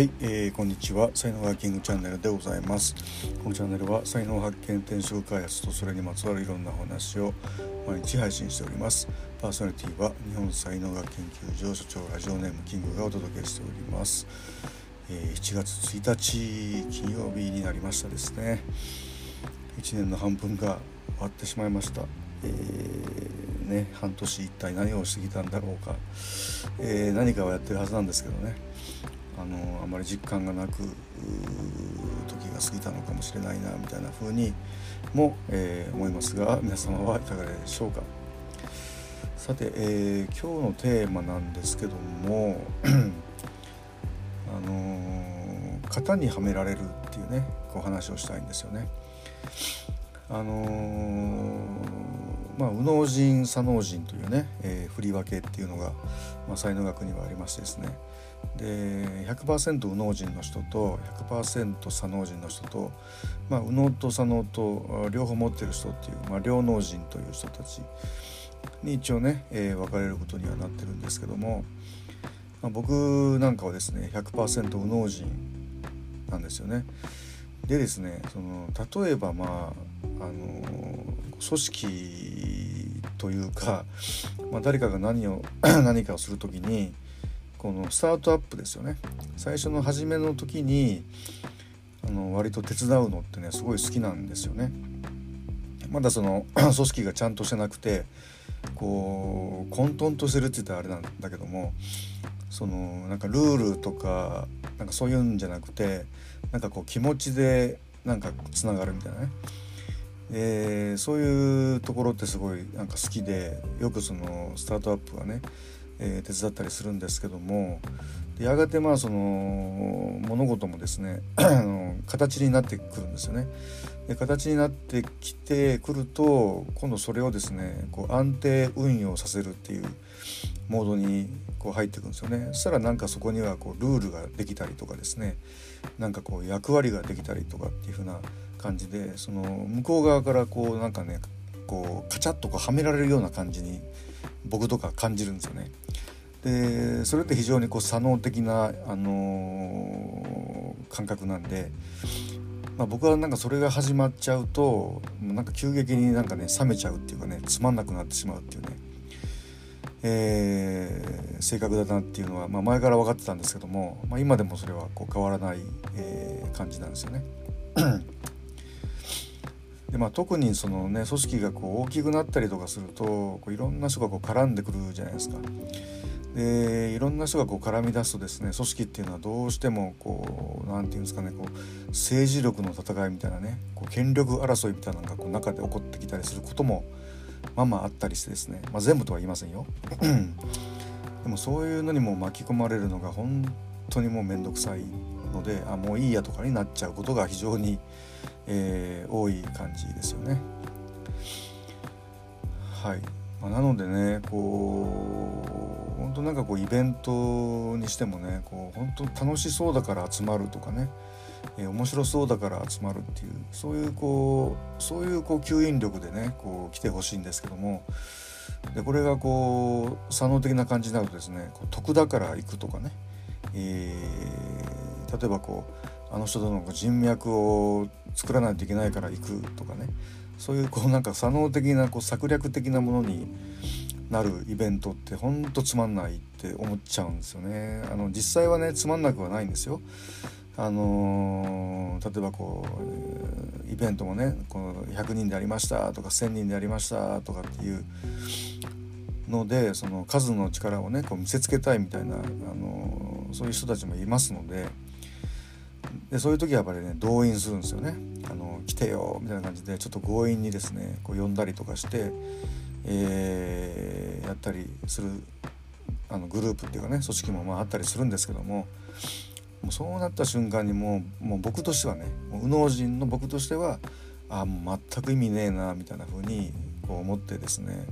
はい、えー、こんにちは。才能ハッキングチャンネルでございます。このチャンネルは才能発見転職開発とそれにまつわるいろんなお話を毎日配信しております。パーソナリティは日本才能学研究所所長ラジオネームキングがお届けしております、えー、7月1日金曜日になりましたですね。1年の半分が終わってしまいました。えー、ね、半年一体何をしてきたんだろうか、えー、何かをやってるはずなんですけどね。あのあまり実感がなく時が過ぎたのかもしれないなみたいな風にも、えー、思いますが皆様はいかがでしょうかさて、えー、今日のテーマなんですけども あの型にはめられるっていうねお話をしたいんですよね。あのまあ、右脳人左脳人というね、えー、振り分けっていうのが、まあ、才能学にはありましてですねで100%右脳人の人と100%左脳人の人と、まあ、右脳と左脳と両方持ってる人っていう、まあ、両脳人という人たちに一応ね、えー、分かれることにはなってるんですけども、まあ、僕なんかはですね100%右脳人なんですよね。でですねその例えばまああの組織というか、まあ、誰かが何を 何かをする時にこのスタートアップですよね最初の初めの時にあの割と手伝うのってねすごい好きなんですよね。まだその 組織がちゃんとしてなくてこう混沌としてるって言ったらあれなんだけどもそのなんかルールとかなんかそういうんじゃなくてなんかこう気持ちでなんかつながるみたいなね、えー、そういうところってすごいなんか好きでよくそのスタートアップがねえー、手伝ったりするんですけどもやがてまあその物事もですね 形になってくるんですよね。で形になってきてくると今度それをですねこう安定運用させるっていうモードにこう入っていくんですよね。そしたらなんかそこにはこうルールができたりとかですねなんかこう役割ができたりとかっていう風な感じでその向こう側からこうなんかねこうカチャッとこうはめられるような感じに僕とか感じるんですよね。でそれって非常にこう左脳的な、あのー、感覚なんで、まあ、僕はなんかそれが始まっちゃうとなんか急激になんかね冷めちゃうっていうかねつまんなくなってしまうっていうね、えー、性格だなっていうのは、まあ、前から分かってたんですけども、まあ、今でもそれはこう変わらない、えー、感じなんですよね。でまあ、特にその、ね、組織がこう大きくなったりとかするとこういろんな人がこう絡んでくるじゃないですか。でいろんな人がこう絡み出すとですね組織っていうのはどうしてもこう何て言うんですかねこう政治力の戦いみたいなねこう権力争いみたいなのがこう中で起こってきたりすることもまあまああったりしてですね、まあ、全部とは言いませんよ でもそういうのにも巻き込まれるのが本当にもう面倒くさいのであもういいやとかになっちゃうことが非常に、えー、多い感じですよね。はい、まあ、なのでねこう本当なんかこうイベントにしてもねこう本当楽しそうだから集まるとかね、えー、面白そうだから集まるっていうそういうこうそういうこう吸引力でねこう来てほしいんですけどもでこれがこう左脳的な感じになるとですねこう得だから行くとかね、えー、例えばこうあの人との人脈を作らないといけないから行くとかねそういうこうなんか左脳的なこう策略的なものになるイベントってほんとつまんないって思っちゃうんですよね。あの実際はねつまんなくはないんですよ。あのー、例えばこうイベントもねこの100人でやりましたとか1,000人でやりましたとかっていうのでその数の力をねこう見せつけたいみたいな、あのー、そういう人たちもいますのででそういう時はやっぱりね動員するんですよね。あの来てよみたいな感じでちょっと強引にですねこう呼んだりとかしてえー、やったりするあのグループっていうかね組織もまああったりするんですけどももうそうなった瞬間にもうもう僕としてはね右脳人の僕としてはあもう全く意味ねえなみたいな風にこう思ってですね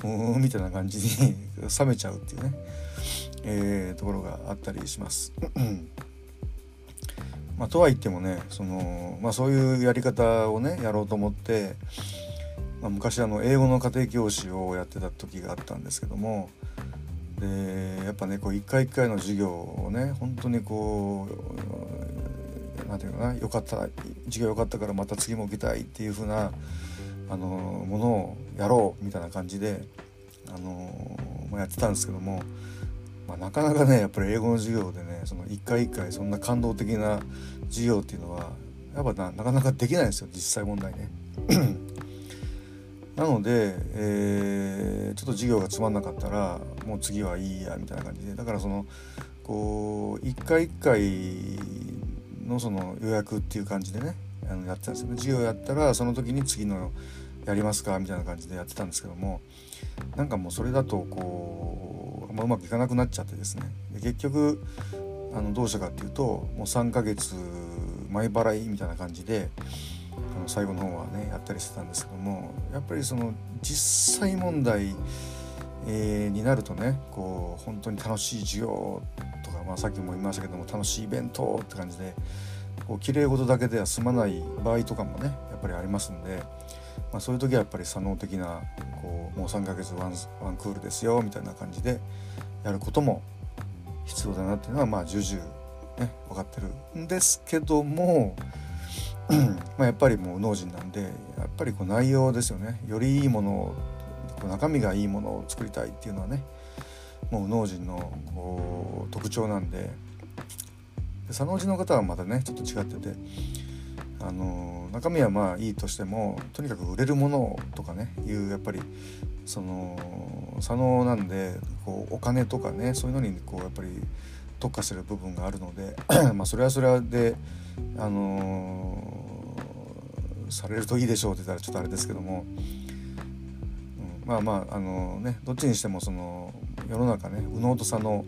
ふーんみたいな感じに 冷めちゃうっていうね、えー、ところがあったりします。まあ、とは言ってもねその、まあ、そういうやり方をねやろうと思ってまあ、昔あの英語の家庭教師をやってた時があったんですけどもでやっぱね一回一回の授業をね本当にこう何て言うかなよかった授業良かったからまた次も受けたいっていう風なあのものをやろうみたいな感じであの、まあ、やってたんですけども、まあ、なかなかねやっぱり英語の授業でねその一回一回そんな感動的な授業っていうのはやっぱななかなかできないですよ実際問題ね。なので、えー、ちょっと授業がつまんなかったらもう次はいいやみたいな感じでだからそのこう一回一回のその予約っていう感じでねあのやってたんですよね授業やったらその時に次のやりますかみたいな感じでやってたんですけどもなんかもうそれだとこう、まあ、うまくいかなくなっちゃってですね。で結局あのどうしたかっていうともう3ヶ月前払いみたいな感じであの最後の方はねやったりしてたんですけどもやっぱりその実際問題、えー、になるとねこう本当に楽しい授業とか、まあ、さっきも言いましたけども楽しいイベントって感じでこう綺麗事だけでは済まない場合とかもねやっぱりありますんで、まあ、そういう時はやっぱり左脳的なこうもう3ヶ月ワンワンクールですよみたいな感じでやることも必要だなっていうのはまあ重々ね分かってるんですけども まやっぱりもう脳人なんでやっぱりこう内容ですよね。よりいいものを中身がいいものを作りたいっていうのはねもう脳人のこう特徴なんで左脳人の方はまたねちょっと違っててあの中身はまあいいとしてもとにかく売れるものとかねいうやっぱりその左脳なんでこうお金とかねそういうのにこうやっぱり特化する部分があるので まあそれはそれはであのー、されるといいでしょうって言ったらちょっとあれですけども、うん、まあまああの、ねどっちにしてもその世の中ね右脳と左脳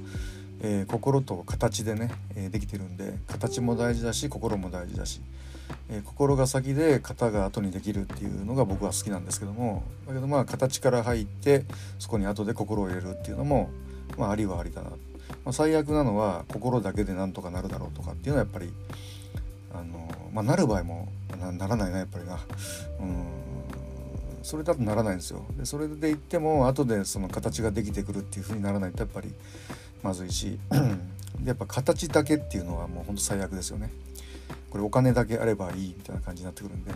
えー、心と形でね、えー、できてるんで形も大事だし心も大事だし、えー、心が先で型が後にできるっていうのが僕は好きなんですけどもだけどまあ形から入ってそこに後で心を入れるっていうのも、まあ、ありはありだな、まあ、最悪なのは心だけでなんとかなるだろうとかっていうのはやっぱりあの、まあ、なる場合もならないなやっぱりな。うん。それだとならないんですよ。でそれで言っても後でその形ができてくるっていう風にならないとやっぱりまずいし でやっぱ形だけっていうのはもうほんと最悪ですよね。これお金だけあればいいみたいな感じになってくるんで、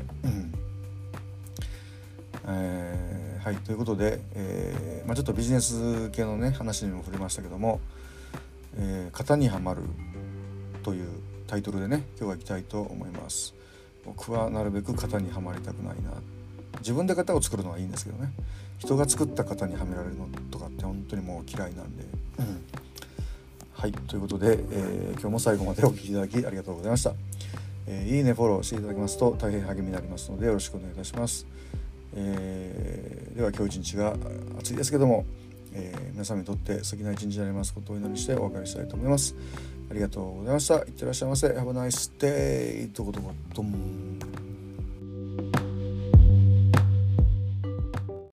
えー、はいということで、えー、まあ、ちょっとビジネス系のね話にも触れましたけども「えー、型にはまる」というタイトルでね今日は行きたいと思います。僕はなるべく型にはまりたくないな。自分で型を作るのはいいんですけどね。人が作った型にはめられるのとかって本当にもう嫌いなんで、うん。はいということで、えー、今日も最後までお聴きいただきありがとうございました、えー、いいねフォローしていただきますと大変励みになりますのでよろしくお願いいたします、えー、では今日一日が暑いですけども、え皆様にとって素敵な一日になりますことをお祈りしてお別れしたいと思います。ありがとうございました。いってらっしゃいませ。Have a nice day どこどこどん